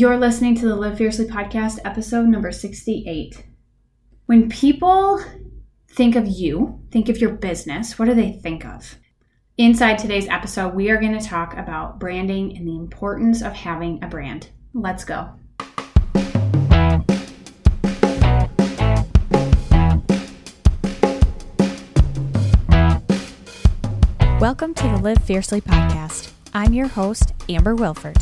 You're listening to the Live Fiercely podcast, episode number 68. When people think of you, think of your business, what do they think of? Inside today's episode, we are going to talk about branding and the importance of having a brand. Let's go. Welcome to the Live Fiercely podcast. I'm your host, Amber Wilford.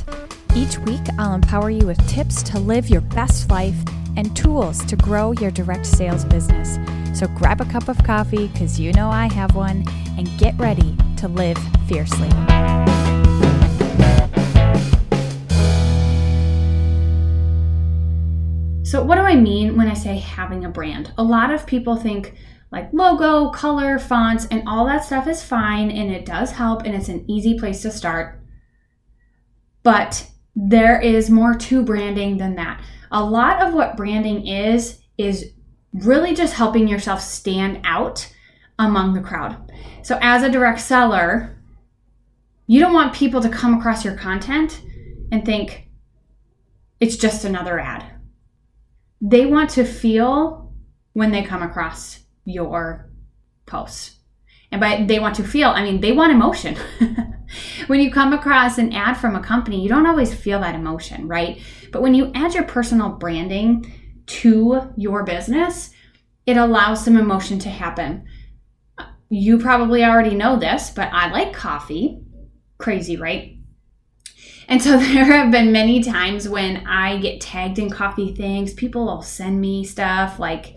Each week, I'll empower you with tips to live your best life and tools to grow your direct sales business. So grab a cup of coffee, because you know I have one, and get ready to live fiercely. So, what do I mean when I say having a brand? A lot of people think like logo, color, fonts, and all that stuff is fine and it does help and it's an easy place to start. But there is more to branding than that. A lot of what branding is, is really just helping yourself stand out among the crowd. So, as a direct seller, you don't want people to come across your content and think it's just another ad. They want to feel when they come across your posts. And by they want to feel, I mean, they want emotion. when you come across an ad from a company, you don't always feel that emotion, right? But when you add your personal branding to your business, it allows some emotion to happen. You probably already know this, but I like coffee. Crazy, right? And so there have been many times when I get tagged in coffee things. People will send me stuff like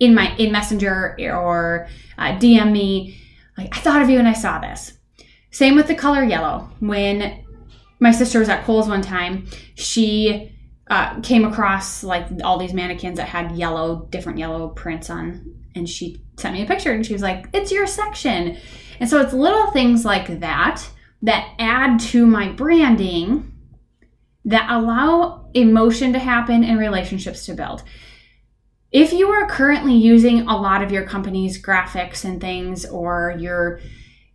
in my in Messenger or uh, DM me like I thought of you and I saw this. Same with the color yellow. When my sister was at Kohl's one time, she uh, came across like all these mannequins that had yellow, different yellow prints on, and she sent me a picture and she was like, "It's your section." And so it's little things like that that add to my branding that allow emotion to happen and relationships to build. If you are currently using a lot of your company's graphics and things, or you're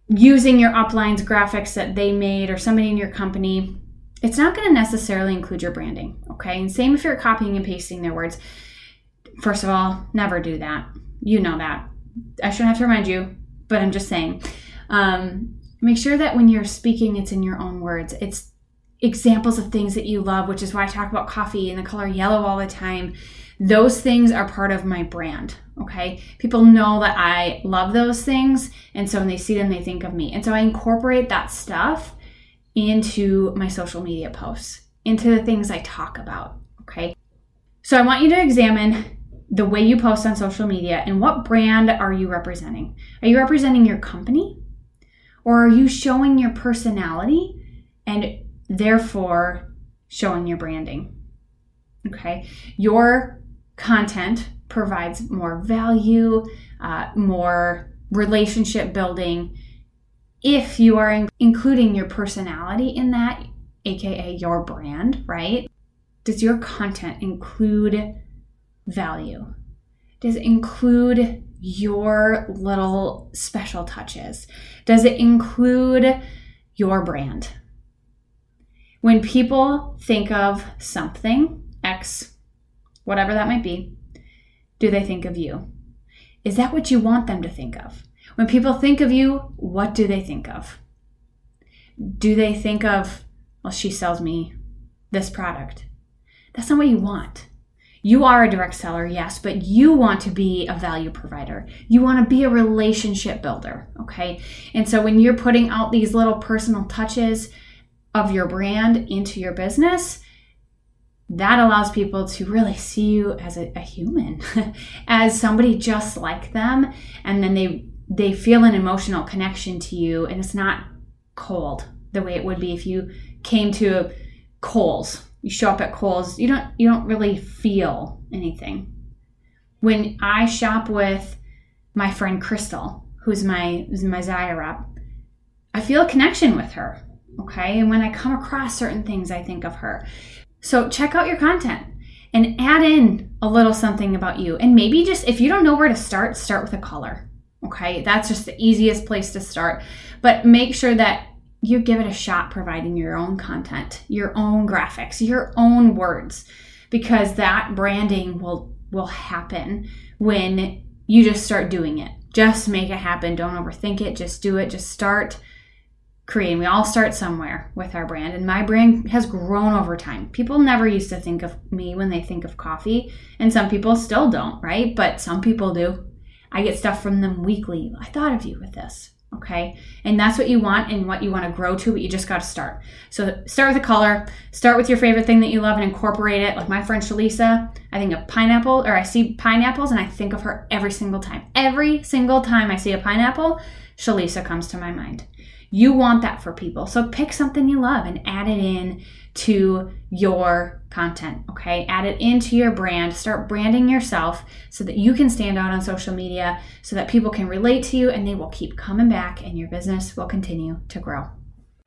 using your uplines graphics that they made or somebody in your company, it's not going to necessarily include your branding. Okay. And same if you're copying and pasting their words. First of all, never do that. You know that. I shouldn't have to remind you, but I'm just saying. Um, make sure that when you're speaking, it's in your own words. It's examples of things that you love, which is why I talk about coffee and the color yellow all the time. Those things are part of my brand. Okay. People know that I love those things. And so when they see them, they think of me. And so I incorporate that stuff into my social media posts, into the things I talk about. Okay. So I want you to examine the way you post on social media and what brand are you representing? Are you representing your company? Or are you showing your personality and therefore showing your branding? Okay. Your content provides more value, uh, more relationship building. If you are in- including your personality in that, aka your brand, right? Does your content include value? Does it include your little special touches? Does it include your brand? When people think of something, X whatever that might be, do they think of you? Is that what you want them to think of? When people think of you, what do they think of? Do they think of, well, she sells me this product? That's not what you want. You are a direct seller, yes, but you want to be a value provider. You want to be a relationship builder, okay? And so when you're putting out these little personal touches of your brand into your business, that allows people to really see you as a, a human, as somebody just like them, and then they they feel an emotional connection to you, and it's not cold the way it would be if you came to Kohl's. You show up at Kohl's, you don't you don't really feel anything. When I shop with my friend Crystal, who's my who's my Zyia rep, I feel a connection with her. Okay, and when I come across certain things, I think of her. So check out your content and add in a little something about you. And maybe just if you don't know where to start, start with a color. Okay, that's just the easiest place to start. But make sure that you give it a shot providing your own content, your own graphics, your own words because that branding will will happen when you just start doing it. Just make it happen. Don't overthink it. Just do it. Just start creating. We all start somewhere with our brand, and my brand has grown over time. People never used to think of me when they think of coffee, and some people still don't, right? But some people do. I get stuff from them weekly. I thought of you with this. Okay. And that's what you want and what you want to grow to, but you just got to start. So start with a color, start with your favorite thing that you love and incorporate it. Like my friend Shalisa, I think of pineapple, or I see pineapples and I think of her every single time. Every single time I see a pineapple, Shalisa comes to my mind. You want that for people. So pick something you love and add it in to your content, okay? Add it into your brand. Start branding yourself so that you can stand out on social media, so that people can relate to you and they will keep coming back and your business will continue to grow.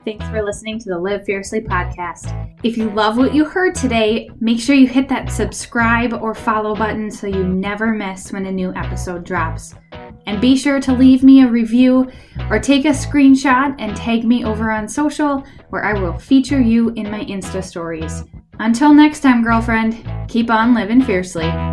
Thanks for listening to the Live Fiercely podcast. If you love what you heard today, make sure you hit that subscribe or follow button so you never miss when a new episode drops. And be sure to leave me a review or take a screenshot and tag me over on social where I will feature you in my Insta stories. Until next time, girlfriend, keep on living fiercely.